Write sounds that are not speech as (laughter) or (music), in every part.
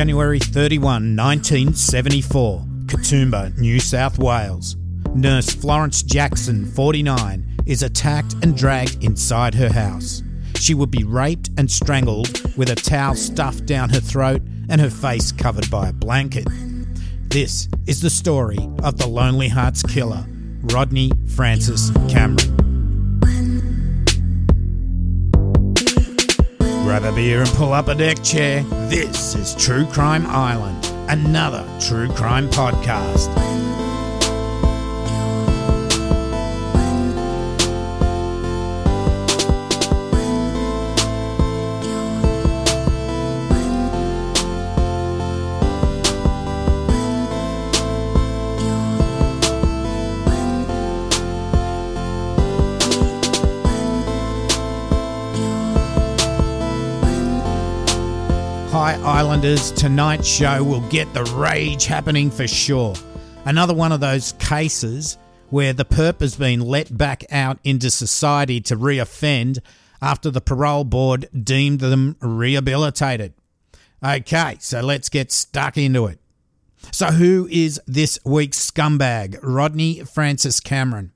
January 31, 1974, Katoomba, New South Wales. Nurse Florence Jackson, 49, is attacked and dragged inside her house. She would be raped and strangled with a towel stuffed down her throat and her face covered by a blanket. This is the story of the Lonely Hearts killer, Rodney Francis Cameron. Grab a beer and pull up a deck chair. This is True Crime Island, another true crime podcast. Hi, Islanders. Tonight's show will get the rage happening for sure. Another one of those cases where the perp has been let back out into society to reoffend after the parole board deemed them rehabilitated. Okay, so let's get stuck into it. So, who is this week's scumbag, Rodney Francis Cameron?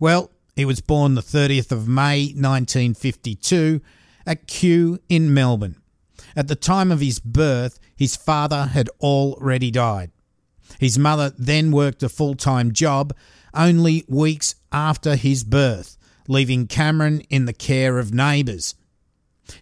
Well, he was born the 30th of May 1952 at Kew in Melbourne. At the time of his birth, his father had already died. His mother then worked a full time job only weeks after his birth, leaving Cameron in the care of neighbours.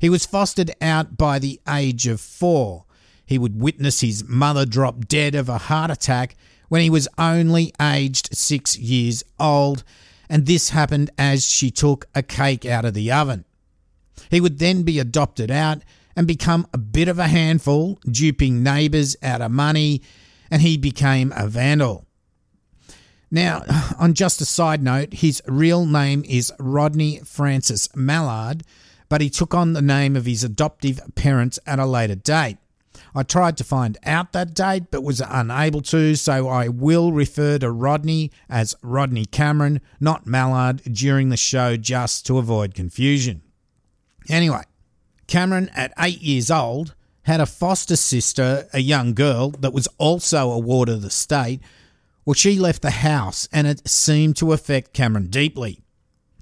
He was fostered out by the age of four. He would witness his mother drop dead of a heart attack when he was only aged six years old, and this happened as she took a cake out of the oven. He would then be adopted out and become a bit of a handful, duping neighbours out of money, and he became a vandal. Now, on just a side note, his real name is Rodney Francis Mallard, but he took on the name of his adoptive parents at a later date. I tried to find out that date but was unable to, so I will refer to Rodney as Rodney Cameron, not Mallard, during the show just to avoid confusion. Anyway, Cameron, at eight years old, had a foster sister, a young girl that was also a ward of the state. Well, she left the house and it seemed to affect Cameron deeply.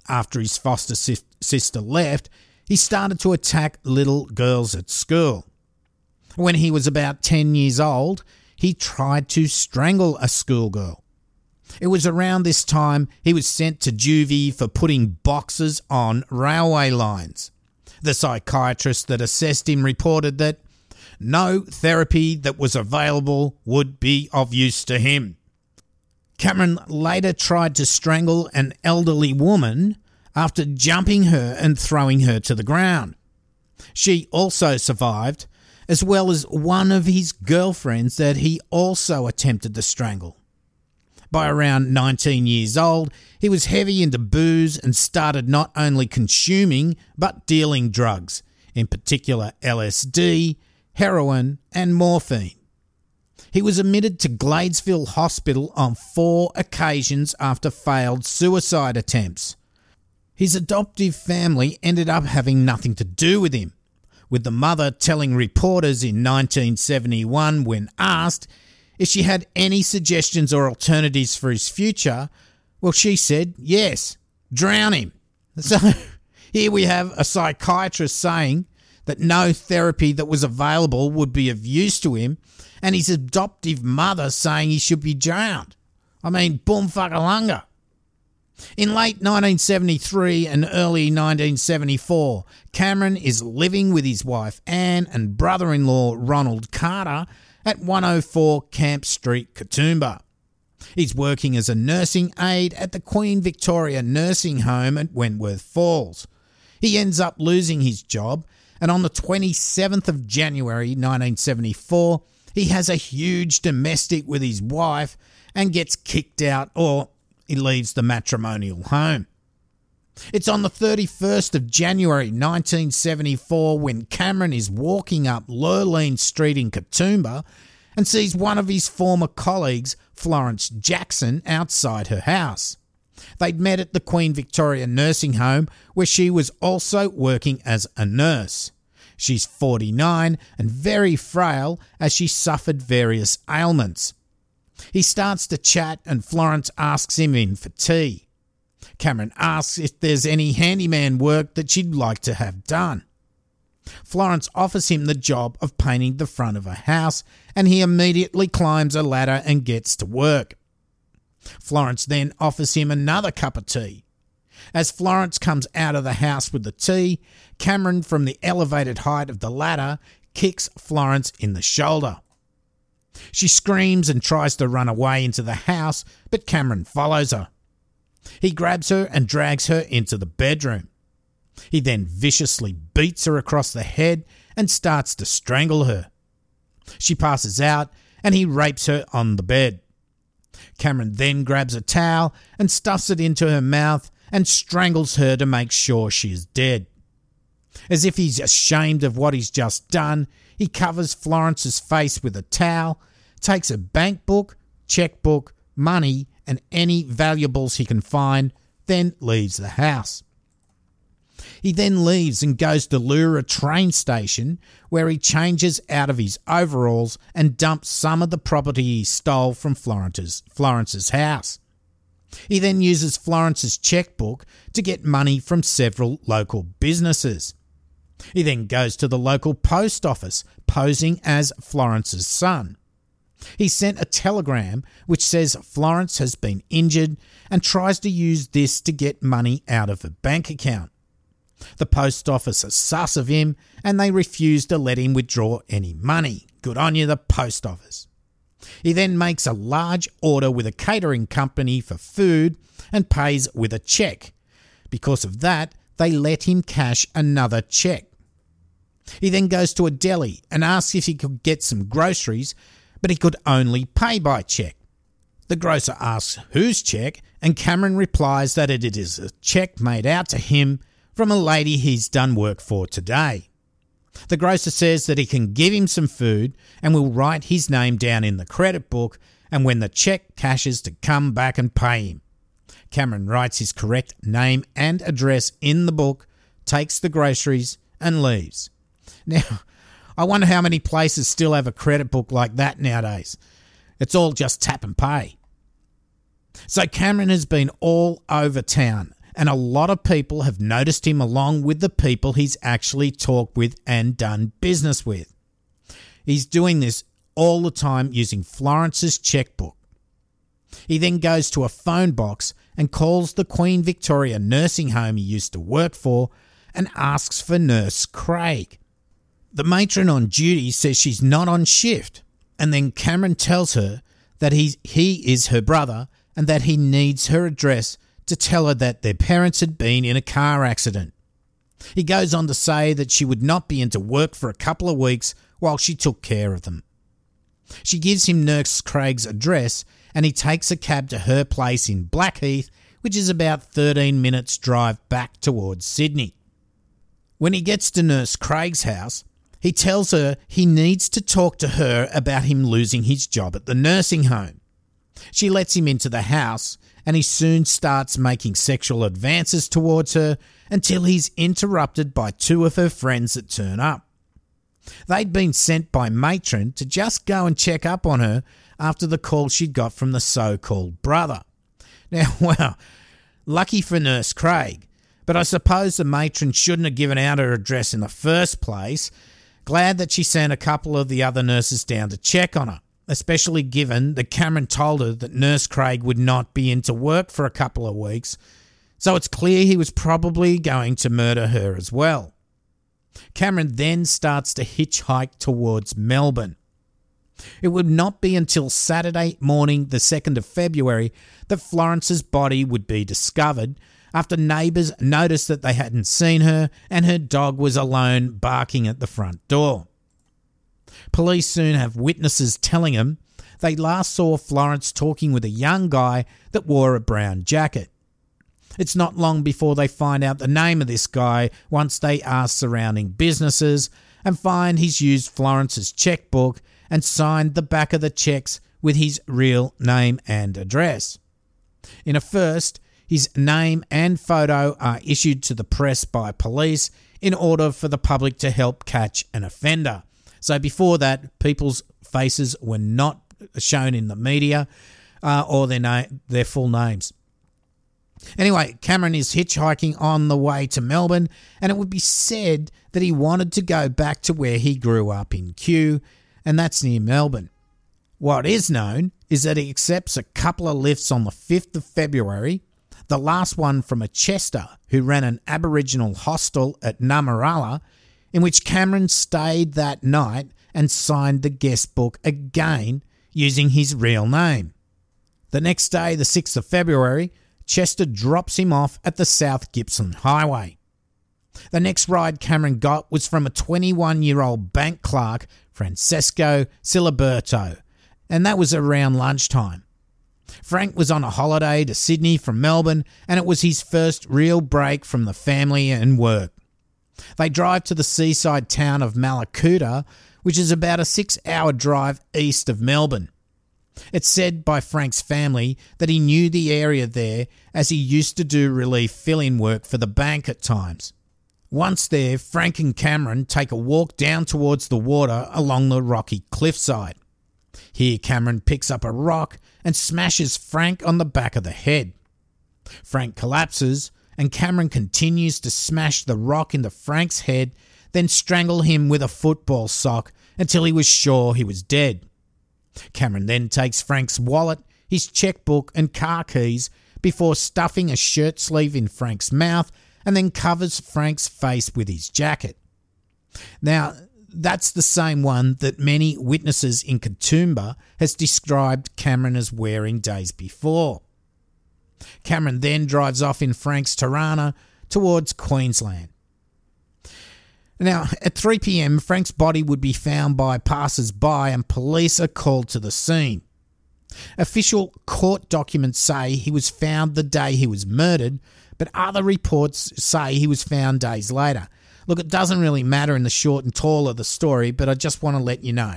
After his foster sis- sister left, he started to attack little girls at school. When he was about 10 years old, he tried to strangle a schoolgirl. It was around this time he was sent to juvie for putting boxes on railway lines. The psychiatrist that assessed him reported that no therapy that was available would be of use to him. Cameron later tried to strangle an elderly woman after jumping her and throwing her to the ground. She also survived, as well as one of his girlfriends that he also attempted to strangle. By around 19 years old, he was heavy into booze and started not only consuming but dealing drugs, in particular LSD, heroin, and morphine. He was admitted to Gladesville Hospital on four occasions after failed suicide attempts. His adoptive family ended up having nothing to do with him, with the mother telling reporters in 1971 when asked if she had any suggestions or alternatives for his future, well, she said yes, drown him. (laughs) So here we have a psychiatrist saying that no therapy that was available would be of use to him, and his adoptive mother saying he should be drowned. I mean, boom fuckalunga. In late 1973 and early 1974, Cameron is living with his wife Anne and brother in law Ronald Carter at 104 Camp Street, Katoomba. He's working as a nursing aide at the Queen Victoria Nursing Home at Wentworth Falls. He ends up losing his job, and on the 27th of January 1974, he has a huge domestic with his wife and gets kicked out or he leaves the matrimonial home. It's on the 31st of January 1974 when Cameron is walking up Lurline Street in Katoomba and sees one of his former colleagues, Florence Jackson, outside her house. They'd met at the Queen Victoria Nursing Home where she was also working as a nurse. She's 49 and very frail as she suffered various ailments. He starts to chat and Florence asks him in for tea. Cameron asks if there's any handyman work that she'd like to have done. Florence offers him the job of painting the front of a house, and he immediately climbs a ladder and gets to work. Florence then offers him another cup of tea. As Florence comes out of the house with the tea, Cameron, from the elevated height of the ladder, kicks Florence in the shoulder. She screams and tries to run away into the house, but Cameron follows her. He grabs her and drags her into the bedroom. He then viciously beats her across the head and starts to strangle her. She passes out and he rapes her on the bed. Cameron then grabs a towel and stuffs it into her mouth and strangles her to make sure she is dead. As if he's ashamed of what he's just done, he covers Florence's face with a towel, takes a bank book, checkbook, money, and any valuables he can find, then leaves the house. He then leaves and goes to Leura train station, where he changes out of his overalls and dumps some of the property he stole from Florence's, Florence's house. He then uses Florence's checkbook to get money from several local businesses. He then goes to the local post office, posing as Florence's son. He sent a telegram which says Florence has been injured and tries to use this to get money out of a bank account. The post office is sus of him and they refuse to let him withdraw any money. Good on you, the post office. He then makes a large order with a catering company for food and pays with a check. Because of that, they let him cash another check. He then goes to a deli and asks if he could get some groceries, but he could only pay by check. The grocer asks whose check, and Cameron replies that it is a check made out to him from a lady he's done work for today. The grocer says that he can give him some food and will write his name down in the credit book and when the check cashes to come back and pay him. Cameron writes his correct name and address in the book, takes the groceries, and leaves. (laughs) Now, I wonder how many places still have a credit book like that nowadays. It's all just tap and pay. So Cameron has been all over town and a lot of people have noticed him along with the people he's actually talked with and done business with. He's doing this all the time using Florence's checkbook. He then goes to a phone box and calls the Queen Victoria nursing home he used to work for and asks for Nurse Craig. The matron on duty says she's not on shift, and then Cameron tells her that he, he is her brother and that he needs her address to tell her that their parents had been in a car accident. He goes on to say that she would not be into work for a couple of weeks while she took care of them. She gives him Nurse Craig's address and he takes a cab to her place in Blackheath, which is about 13 minutes' drive back towards Sydney. When he gets to Nurse Craig's house, he tells her he needs to talk to her about him losing his job at the nursing home. She lets him into the house and he soon starts making sexual advances towards her until he's interrupted by two of her friends that turn up. They'd been sent by Matron to just go and check up on her after the call she'd got from the so called brother. Now, (laughs) well, lucky for Nurse Craig, but I suppose the matron shouldn't have given out her address in the first place. Glad that she sent a couple of the other nurses down to check on her especially given that Cameron told her that Nurse Craig would not be into work for a couple of weeks, so it's clear he was probably going to murder her as well. Cameron then starts to hitchhike towards Melbourne. It would not be until Saturday morning, the 2nd of February, that Florence's body would be discovered after neighbours noticed that they hadn't seen her and her dog was alone barking at the front door. Police soon have witnesses telling them they last saw Florence talking with a young guy that wore a brown jacket. It's not long before they find out the name of this guy once they ask surrounding businesses and find he's used Florence's checkbook and signed the back of the checks with his real name and address. In a first, his name and photo are issued to the press by police in order for the public to help catch an offender. So before that, people's faces were not shown in the media uh, or their, na- their full names. Anyway, Cameron is hitchhiking on the way to Melbourne, and it would be said that he wanted to go back to where he grew up in Kew, and that's near Melbourne. What is known is that he accepts a couple of lifts on the 5th of February, the last one from a Chester who ran an Aboriginal hostel at Namarala, in which Cameron stayed that night and signed the guest book again using his real name. The next day, the 6th of February, Chester drops him off at the South Gippsland Highway. The next ride Cameron got was from a 21 year old bank clerk, Francesco Ciliberto, and that was around lunchtime. Frank was on a holiday to Sydney from Melbourne, and it was his first real break from the family and work. They drive to the seaside town of Mallacoota, which is about a six hour drive east of Melbourne. It's said by Frank's family that he knew the area there as he used to do relief fill in work for the bank at times. Once there, Frank and Cameron take a walk down towards the water along the rocky cliffside. Here, Cameron picks up a rock and smashes Frank on the back of the head. Frank collapses, and Cameron continues to smash the rock into Frank's head, then strangle him with a football sock until he was sure he was dead. Cameron then takes Frank's wallet, his checkbook, and car keys before stuffing a shirt sleeve in Frank's mouth and then covers Frank's face with his jacket. Now, that's the same one that many witnesses in Katoomba has described Cameron as wearing days before. Cameron then drives off in Frank's Torana towards Queensland. Now, at 3 pm, Frank's body would be found by passers by and police are called to the scene. Official court documents say he was found the day he was murdered, but other reports say he was found days later. Look, it doesn't really matter in the short and tall of the story, but I just want to let you know.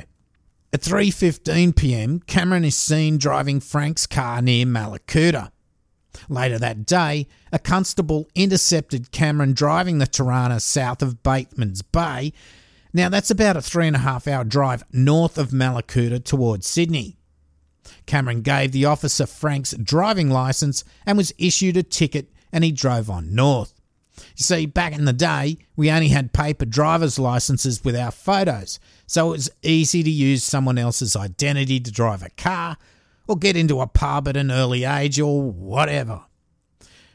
At 3:15 p.m., Cameron is seen driving Frank's car near Mallacoota. Later that day, a constable intercepted Cameron driving the Torana south of Bateman's Bay. Now, that's about a three and a half hour drive north of Mallacoota towards Sydney. Cameron gave the officer Frank's driving licence and was issued a ticket, and he drove on north. You see, back in the day, we only had paper driver's licenses with our photos, so it was easy to use someone else's identity to drive a car or get into a pub at an early age or whatever.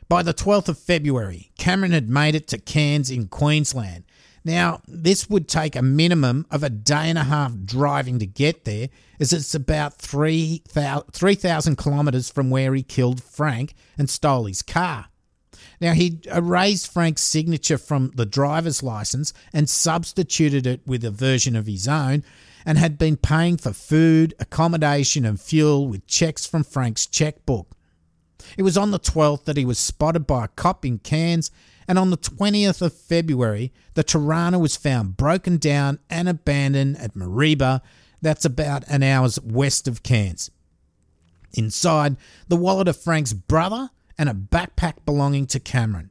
By the 12th of February, Cameron had made it to Cairns in Queensland. Now, this would take a minimum of a day and a half driving to get there, as it's about 3,000 3, kilometres from where he killed Frank and stole his car. Now, he erased Frank's signature from the driver's license and substituted it with a version of his own, and had been paying for food, accommodation, and fuel with checks from Frank's checkbook. It was on the 12th that he was spotted by a cop in Cairns, and on the 20th of February, the Torana was found broken down and abandoned at Mareeba, that's about an hour's west of Cairns. Inside, the wallet of Frank's brother and a backpack belonging to Cameron.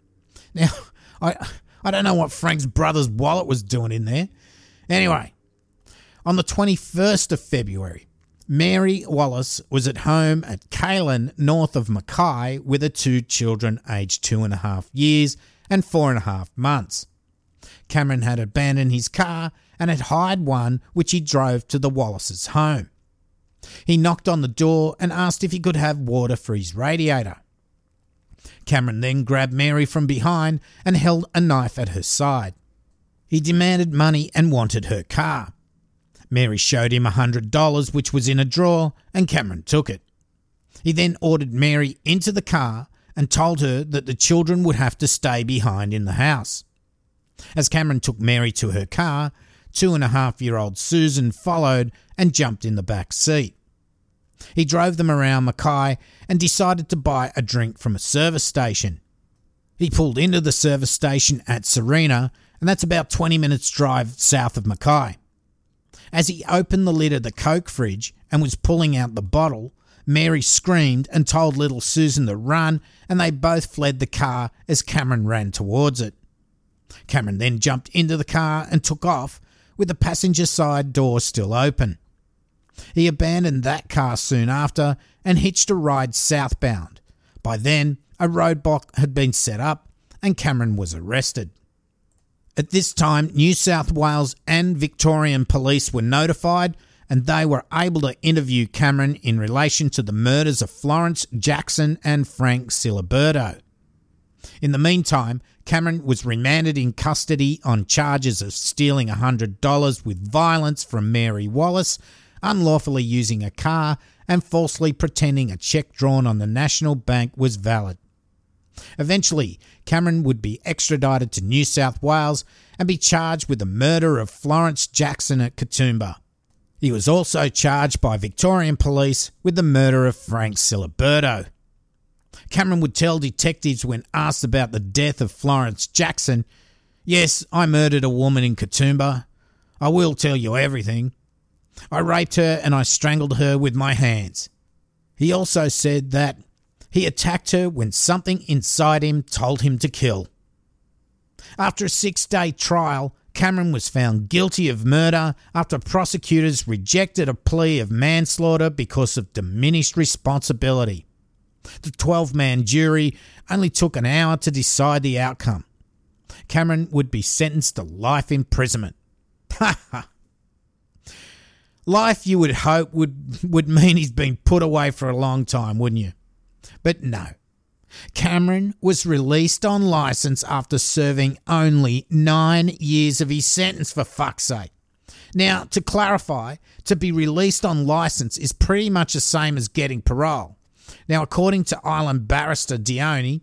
Now, (laughs) I, I don't know what Frank's brother's wallet was doing in there. Anyway, on the 21st of February, Mary Wallace was at home at Calen, north of Mackay, with her two children aged two and a half years and four and a half months. Cameron had abandoned his car and had hired one which he drove to the Wallaces' home. He knocked on the door and asked if he could have water for his radiator. Cameron then grabbed Mary from behind and held a knife at her side. He demanded money and wanted her car. Mary showed him a $100 which was in a drawer, and Cameron took it. He then ordered Mary into the car and told her that the children would have to stay behind in the house. As Cameron took Mary to her car, two and a half year old Susan followed and jumped in the back seat. He drove them around Mackay and decided to buy a drink from a service station. He pulled into the service station at Sarina, and that's about 20 minutes' drive south of Mackay. As he opened the lid of the Coke fridge and was pulling out the bottle, Mary screamed and told little Susan to run, and they both fled the car as Cameron ran towards it. Cameron then jumped into the car and took off, with the passenger side door still open. He abandoned that car soon after and hitched a ride southbound. By then, a roadblock had been set up and Cameron was arrested. At this time, New South Wales and Victorian police were notified and they were able to interview Cameron in relation to the murders of Florence Jackson and Frank Ciliberto. In the meantime, Cameron was remanded in custody on charges of stealing $100 with violence from Mary Wallace, unlawfully using a car, and falsely pretending a cheque drawn on the National Bank was valid. Eventually, Cameron would be extradited to New South Wales and be charged with the murder of Florence Jackson at Katoomba. He was also charged by Victorian police with the murder of Frank Ciliberto. Cameron would tell detectives when asked about the death of Florence Jackson, Yes, I murdered a woman in Katoomba. I will tell you everything. I raped her and I strangled her with my hands. He also said that he attacked her when something inside him told him to kill. After a six day trial, Cameron was found guilty of murder after prosecutors rejected a plea of manslaughter because of diminished responsibility. The 12 man jury only took an hour to decide the outcome. Cameron would be sentenced to life imprisonment. (laughs) Ha ha! Life, you would hope, would, would mean he's been put away for a long time, wouldn't you? But no. Cameron was released on licence after serving only nine years of his sentence, for fuck's sake. Now, to clarify, to be released on licence is pretty much the same as getting parole. Now, according to Island barrister Dione,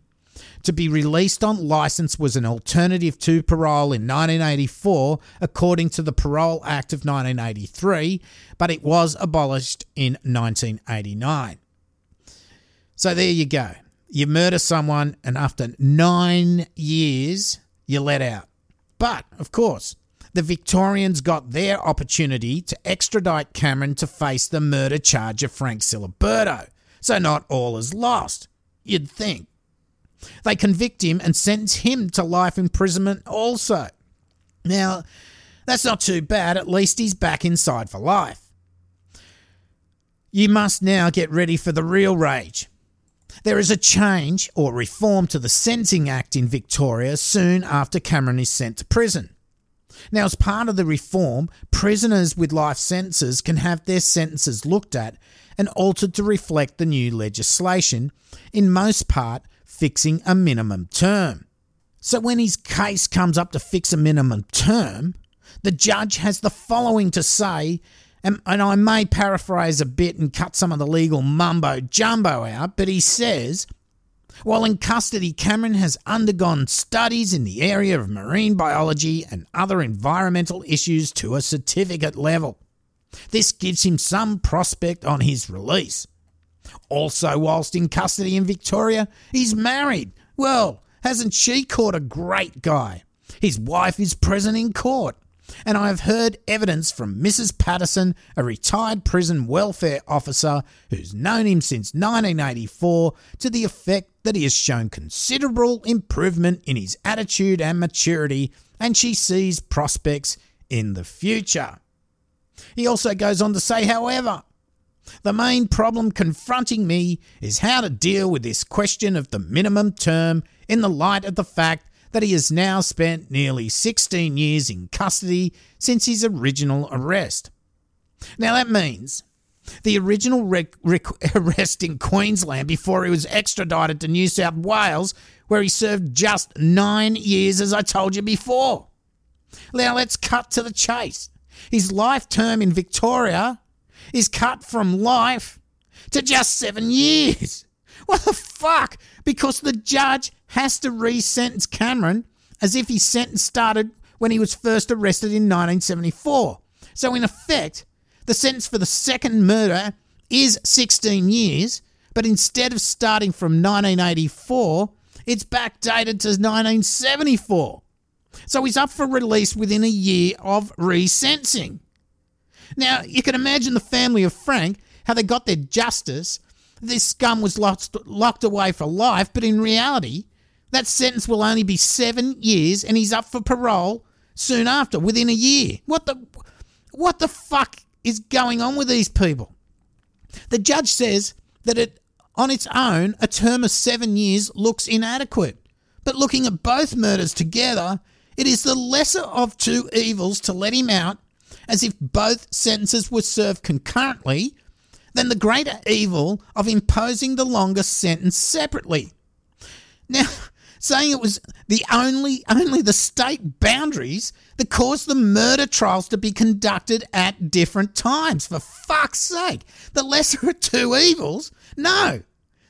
to be released on licence was an alternative to parole in 1984, according to the Parole Act of 1983, but it was abolished in 1989. So there you go. You murder someone, and after nine years, you're let out. But, of course, the Victorians got their opportunity to extradite Cameron to face the murder charge of Frank Ciliberto. So not all is lost, you'd think. They convict him and sentence him to life imprisonment also. Now, that's not too bad, at least he's back inside for life. You must now get ready for the real rage. There is a change or reform to the Sentencing Act in Victoria soon after Cameron is sent to prison. Now, as part of the reform, prisoners with life sentences can have their sentences looked at and altered to reflect the new legislation, in most part fixing a minimum term. So, when his case comes up to fix a minimum term, the judge has the following to say and, and I may paraphrase a bit and cut some of the legal mumbo jumbo out, but he says, while in custody, Cameron has undergone studies in the area of marine biology and other environmental issues to a certificate level. This gives him some prospect on his release. Also, whilst in custody in Victoria, he's married. Well, hasn't she caught a great guy? His wife is present in court and I have heard evidence from Mrs. Patterson, a retired prison welfare officer who's known him since 1984, to the effect that he has shown considerable improvement in his attitude and maturity, and she sees prospects in the future. He also goes on to say, however, the main problem confronting me is how to deal with this question of the minimum term in the light of the fact that he has now spent nearly 16 years in custody since his original arrest. Now, that means the original rec- rec- (laughs) arrest in Queensland before he was extradited to New South Wales, where he served just nine years, as I told you before. Now, let's cut to the chase. His life term in Victoria is cut from life to just seven years. What the fuck? Because the judge has to re sentence Cameron as if his sentence started when he was first arrested in 1974. So, in effect, the sentence for the second murder is 16 years, but instead of starting from 1984, it's backdated to 1974. So he's up for release within a year of resentencing. Now, you can imagine the family of Frank, how they got their justice. This scum was locked, locked away for life, but in reality, That sentence will only be seven years and he's up for parole soon after, within a year. What the what the fuck is going on with these people? The judge says that it on its own, a term of seven years looks inadequate. But looking at both murders together, it is the lesser of two evils to let him out, as if both sentences were served concurrently, than the greater evil of imposing the longer sentence separately. Now, (laughs) saying it was the only only the state boundaries that caused the murder trials to be conducted at different times. For fuck's sake, the lesser of two evils. No,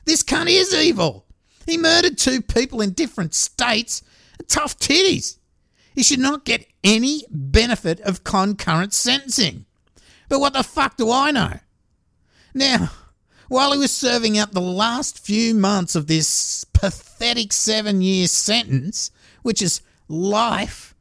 this cunt is evil. He murdered two people in different states. Tough titties. He should not get any benefit of concurrent sentencing. But what the fuck do I know? Now, while he was serving out the last few months of this pathetic seven year sentence, which is life,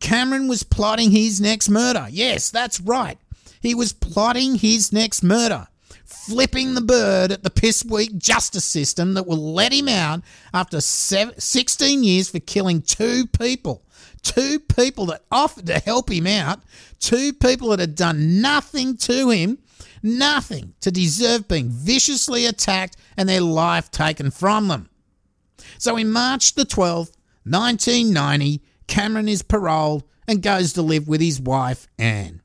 Cameron was plotting his next murder. Yes, that's right. He was plotting his next murder, flipping the bird at the piss weak justice system that will let him out after 16 years for killing two people. Two people that offered to help him out, two people that had done nothing to him nothing to deserve being viciously attacked and their life taken from them. So in March the 12th, 1990, Cameron is paroled and goes to live with his wife, Anne.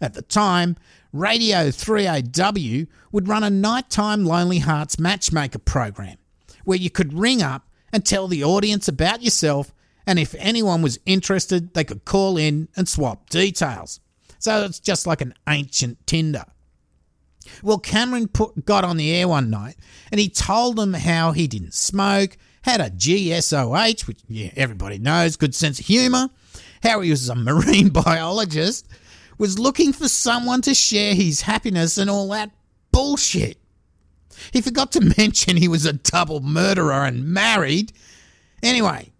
At the time, Radio 3AW would run a nighttime Lonely Hearts matchmaker program where you could ring up and tell the audience about yourself, and if anyone was interested, they could call in and swap details. So it's just like an ancient Tinder. Well, Cameron put, got on the air one night and he told them how he didn't smoke, had a GSOH, which yeah, everybody knows, good sense of humour, how he was a marine (laughs) biologist, was looking for someone to share his happiness and all that bullshit. He forgot to (laughs) mention he was a double murderer and married. Anyway,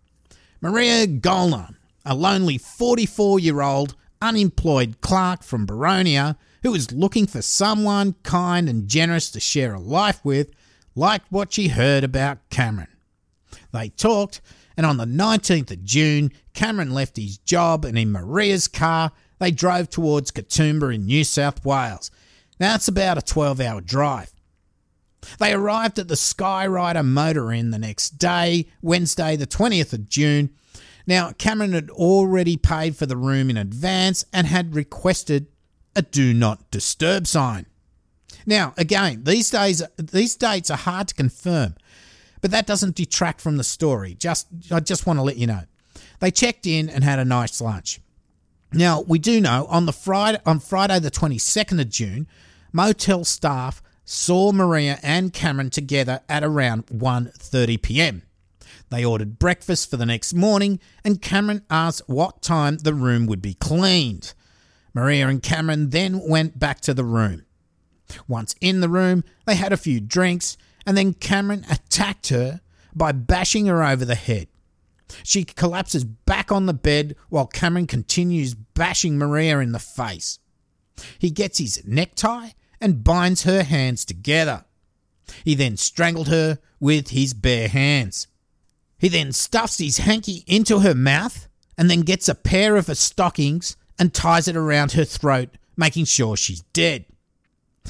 Maria Golner, a lonely 44 year old unemployed clerk from Boronia who was looking for someone kind and generous to share a life with, liked what she heard about Cameron. They talked, and on the 19th of June, Cameron left his job and in Maria's car, they drove towards Katoomba in New South Wales. Now it's about a 12 hour drive. They arrived at the Skyrider Motor Inn the next day, Wednesday, the 20th of June. Now, Cameron had already paid for the room in advance and had requested a do not disturb sign. Now, again, these days these dates are hard to confirm, but that doesn't detract from the story. Just I just want to let you know. They checked in and had a nice lunch. Now, we do know on the Friday on Friday the 22nd of June, motel staff saw Maria and Cameron together at around 1:30 p.m. They ordered breakfast for the next morning and Cameron asked what time the room would be cleaned. Maria and Cameron then went back to the room. Once in the room, they had a few drinks, and then Cameron attacked her by bashing her over the head. She collapses back on the bed while Cameron continues bashing Maria in the face. He gets his necktie and binds her hands together. He then strangled her with his bare hands. He then stuffs his hanky into her mouth and then gets a pair of her stockings and ties it around her throat, making sure she's dead.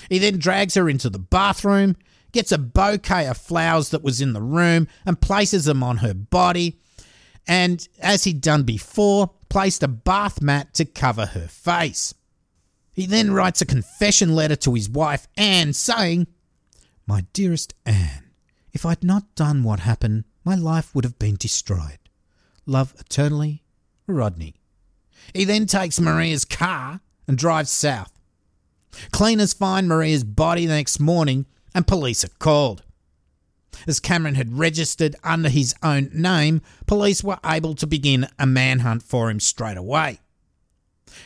He then drags her into the bathroom, gets a bouquet of flowers that was in the room, and places them on her body. And as he'd done before, placed a bath mat to cover her face. He then writes a confession letter to his wife, Anne, saying, My dearest Anne, if I'd not done what happened, my life would have been destroyed. Love eternally, Rodney. He then takes Maria's car and drives south. Cleaners find Maria's body the next morning and police are called. As Cameron had registered under his own name, police were able to begin a manhunt for him straight away.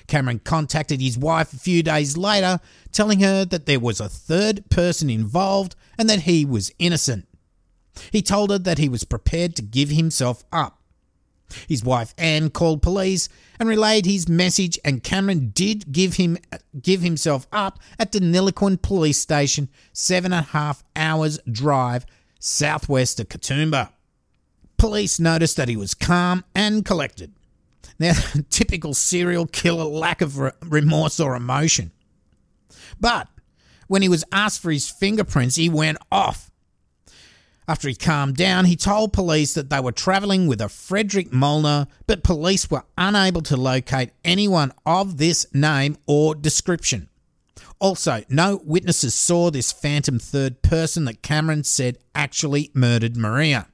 Cameron contacted his wife a few days later, telling her that there was a third person involved and that he was innocent. He told her that he was prepared to give himself up. His wife Anne called police and relayed his message, and Cameron did give him give himself up at the Deniliquin police station, seven and a half hours drive southwest of Katoomba. police noticed that he was calm and collected. Now, (laughs) typical serial killer lack of remorse or emotion. But when he was asked for his fingerprints, he went off. After he calmed down, he told police that they were travelling with a Frederick Molnar, but police were unable to locate anyone of this name or description. Also, no witnesses saw this phantom third person that Cameron said actually murdered Maria.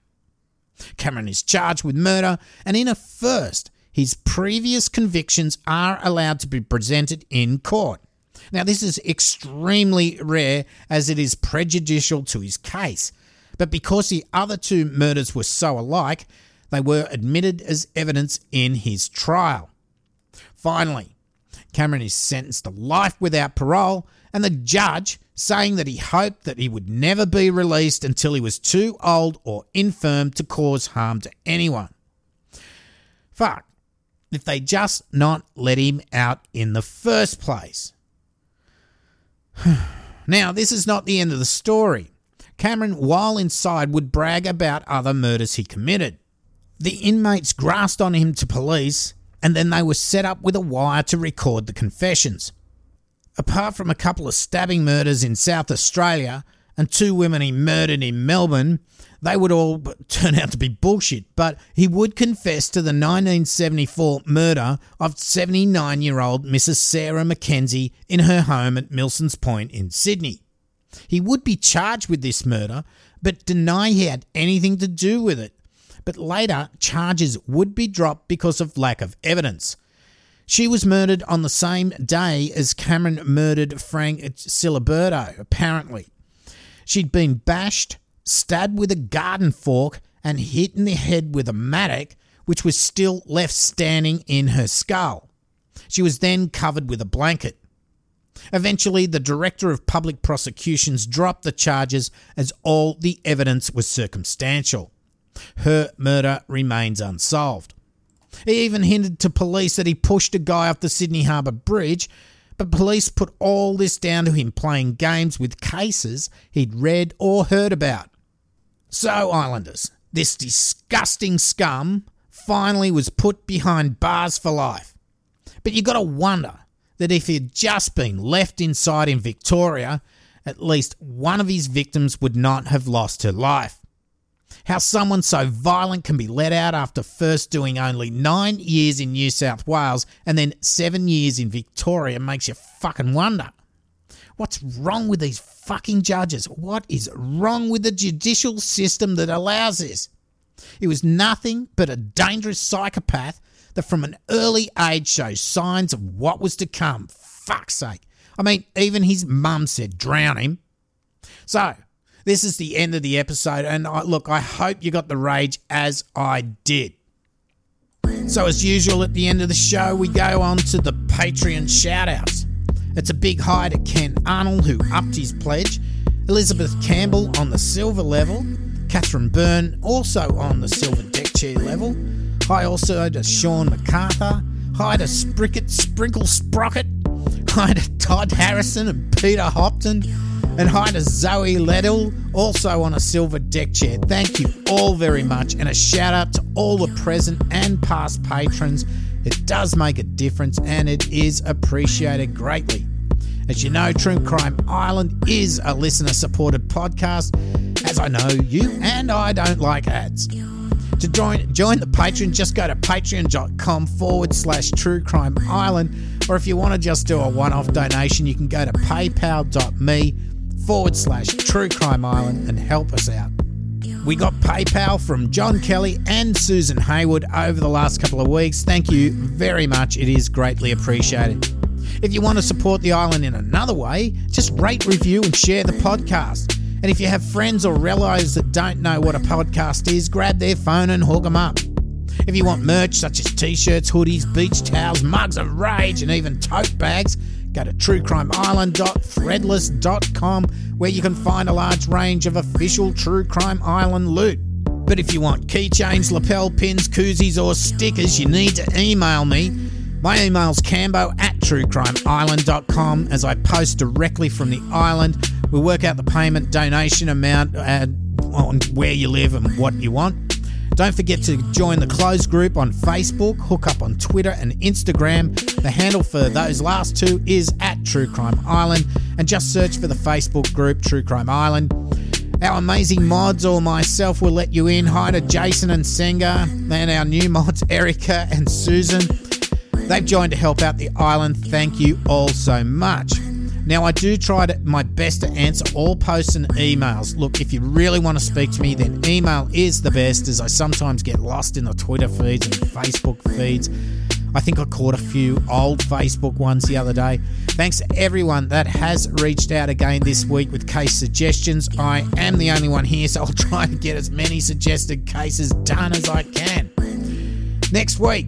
Cameron is charged with murder, and in a first, his previous convictions are allowed to be presented in court. Now, this is extremely rare as it is prejudicial to his case, but because the other two murders were so alike, they were admitted as evidence in his trial. Finally, Cameron is sentenced to life without parole, and the judge saying that he hoped that he would never be released until he was too old or infirm to cause harm to anyone. Fuck, if they just not let him out in the first place. (sighs) now, this is not the end of the story. Cameron, while inside, would brag about other murders he committed. The inmates grasped on him to police, and then they were set up with a wire to record the confessions. Apart from a couple of stabbing murders in South Australia and two women he murdered in Melbourne, they would all (laughs) turn out to be bullshit, but he would confess to the 1974 murder of 79 year old Mrs. Sarah Mackenzie in her home at Milsons Point in Sydney. He would be charged with this murder, but deny he had anything to do with it. But later, charges would be dropped because of lack of evidence. She was murdered on the same day as Cameron murdered Frank Ciliberto, apparently. She'd been bashed, stabbed with a garden fork, and hit in the head with a mattock, which was still left standing in her skull. She was then covered with a blanket. Eventually, the Director of Public Prosecutions dropped the charges as all the evidence was circumstantial. Her murder remains unsolved. He even hinted to police that he pushed a guy off the Sydney Harbour Bridge, but police put all this down to him playing games with cases he'd read or heard about. So, Islanders, this disgusting scum finally was put behind bars for life. But you gotta wonder that if he'd just been left inside in Victoria, at least one of his victims would not have lost her life. How someone so violent can be let out after first doing only nine years in New South Wales and then seven years in Victoria makes you fucking wonder. What's wrong with these fucking judges? What is wrong with the judicial system that allows this? It was nothing but a dangerous psychopath that from an early age shows signs of what was to come. Fuck's sake. I mean, even his mum said drown him. So, this is the end of the episode, and I, look, I hope you got the rage as I did. So, as usual, at the end of the show, we go on to the Patreon shoutouts. It's a big hi to Ken Arnold, who upped his pledge, Elizabeth Campbell on the silver level, Catherine Byrne also on the silver deck chair level. Hi also to Sean MacArthur. Hi to Spricket Sprinkle Sprocket. Hi to Todd Harrison and Peter Hopton. And hi to Zoe Leddell, also on a silver deck chair. Thank you all very much, and a shout out to all the present and past patrons. It does make a difference and it is appreciated greatly. As you know, True Crime Island is a listener supported podcast, as I know you and I don't like ads. To join join the Patreon, just go to patreon.com forward slash true crime island. Or if you want to just do a one off donation, you can go to paypal.me forward slash True Crime Island and help us out. We got PayPal from John Kelly and Susan Haywood over the last couple of weeks. Thank you very much. It is greatly appreciated. If you want to support the island in another way, just rate, review, and share the podcast. And if you have friends or relatives that don't know what a podcast is, grab their phone and hook them up. If you want merch such as t shirts, hoodies, beach towels, mugs of rage, and even tote bags, Go to truecrimeisland.threadless.com where you can find a large range of official True Crime Island loot. But if you want keychains, lapel pins, koozies, or stickers, you need to email me. My email's cambo at truecrimeisland.com as I post directly from the island. We work out the payment donation amount uh, on where you live and what you want. Don't forget to join the closed group on Facebook, hook up on Twitter and Instagram. The handle for those last two is at True Crime Island, and just search for the Facebook group True Crime Island. Our amazing mods or myself will let you in. Hi to Jason and Senga, and our new mods, (laughs) Erica and Susan. They've joined to help out the island. Thank you all so much. Now, I do try to, my best to answer all posts and emails. Look, if you really want to speak to me, then email is the best, as I sometimes get lost in the Twitter feeds and Facebook feeds. I think I caught a few old Facebook ones the other day. Thanks to everyone that has reached out again this week with case suggestions. I am the only one here, (laughs) so I'll try to get as many suggested cases done as I can. Next week,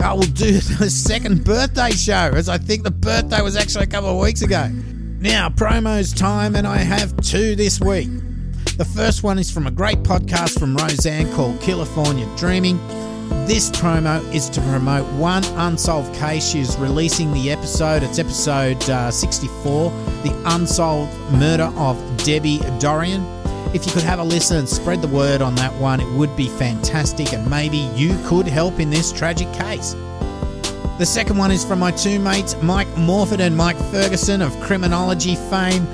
I will do the second birthday show, as I think the birthday was actually a couple of weeks ago. Now, promos time, and I have two this week. The first one is from a great podcast from Roseanne called California Dreaming. This promo is to promote one unsolved case. She's releasing the episode. It's episode uh, 64 The Unsolved Murder of Debbie Dorian. If you could have a listen and spread the word on that one, it would be fantastic, and maybe you could help in this tragic case. The second one is from my two mates, Mike Morford and Mike Ferguson of criminology fame.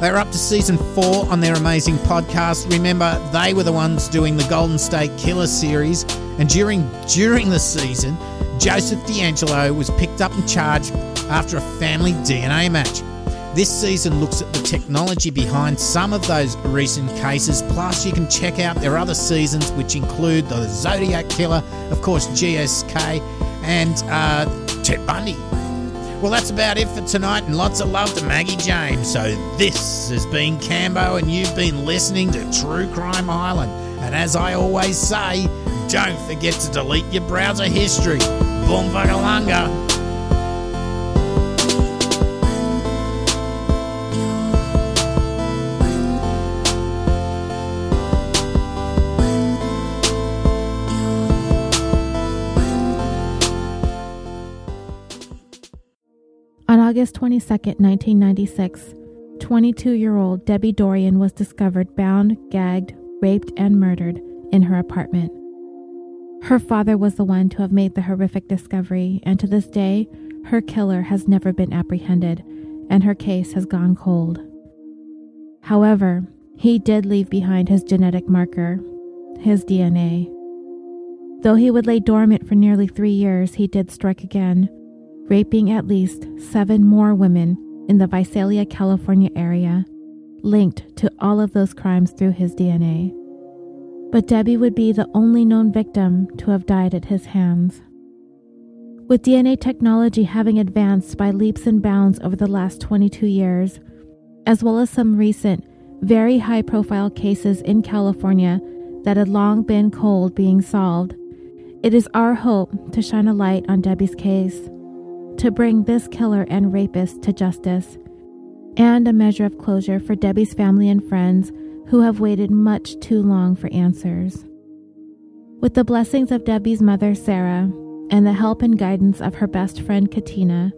They're up to season four on their amazing podcast. Remember, they were the ones doing the Golden State Killer series, and during during the season, Joseph DeAngelo was picked up and charged after a family DNA match. This season looks at the technology behind some of those recent cases, plus, you can check out their other seasons, which include the Zodiac Killer, of course, GSK, and uh, Ted Bundy. Well, that's about it for tonight, and lots of love to Maggie James. So, this has been Cambo, and you've been listening to True Crime Island. And as I always say, don't forget to delete your browser history. Boom, Vagalunga. August 22, 1996, 22 year old Debbie Dorian was discovered bound, gagged, raped, and murdered in her apartment. Her father was the one to have made the horrific discovery, and to this day, her killer has never been apprehended, and her case has gone cold. However, he did leave behind his genetic marker, his DNA. Though he would lay dormant for nearly three years, he did strike again raping at least seven more women in the Visalia, California area, linked to all of those crimes through his DNA. But Debbie would be the only known victim to have died at his hands. With DNA technology having advanced by leaps and bounds over the last 22 years, as well as some recent, very high profile cases in California that had long been cold being solved, it is our hope to shine a light on Debbie's case to bring this killer and rapist to justice, and a measure of closure for Debbie's family and friends who have waited much too long for answers. With the blessings of Debbie's mother, Sarah, and the help and guidance of her best friend, Katina,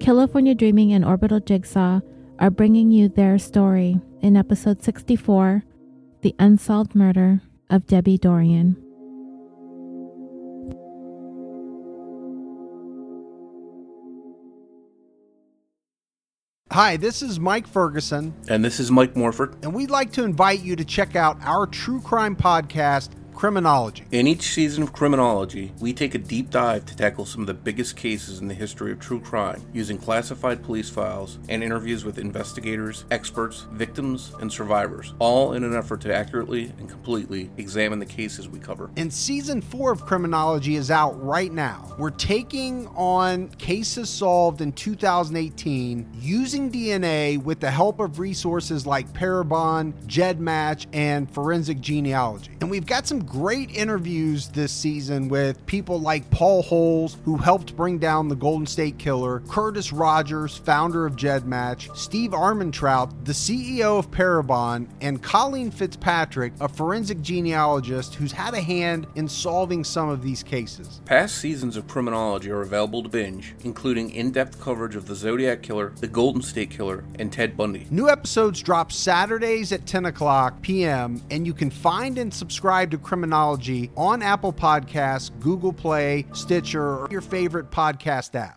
California Dreaming and Orbital Jigsaw are bringing you their story in episode 64 The Unsolved Murder of Debbie Dorian. Hi, this is Mike Ferguson. And this is Mike Morford. And we'd like to invite you to check out our true crime podcast, criminology. In each season of Criminology, we take a deep dive to tackle some of the biggest cases in the history of true crime using classified police files and interviews with investigators, experts, victims, and survivors, all in an effort to accurately and completely examine the cases we cover. And season four of Criminology is out right now. We're taking on cases solved in 2018 using DNA with the help of resources like Parabon, GEDmatch, and Forensic Genealogy. And we've got some great interviews this season with people like Paul Holes, who helped bring down the Golden State Killer, Curtis Rogers, founder of GEDmatch, Steve Armentrout, the CEO of Parabon, and Colleen Fitzpatrick, a forensic genealogist who's had a hand in solving some of these cases. Past seasons of Criminology are available to binge, including in depth coverage of the Zodiac Killer, the Golden State Killer, and Ted Bundy. New episodes drop Saturdays at 10 o'clock p.m., and you can find and subscribe to Criminology on Apple Podcasts, Google Play, Stitcher, or your favorite podcast app.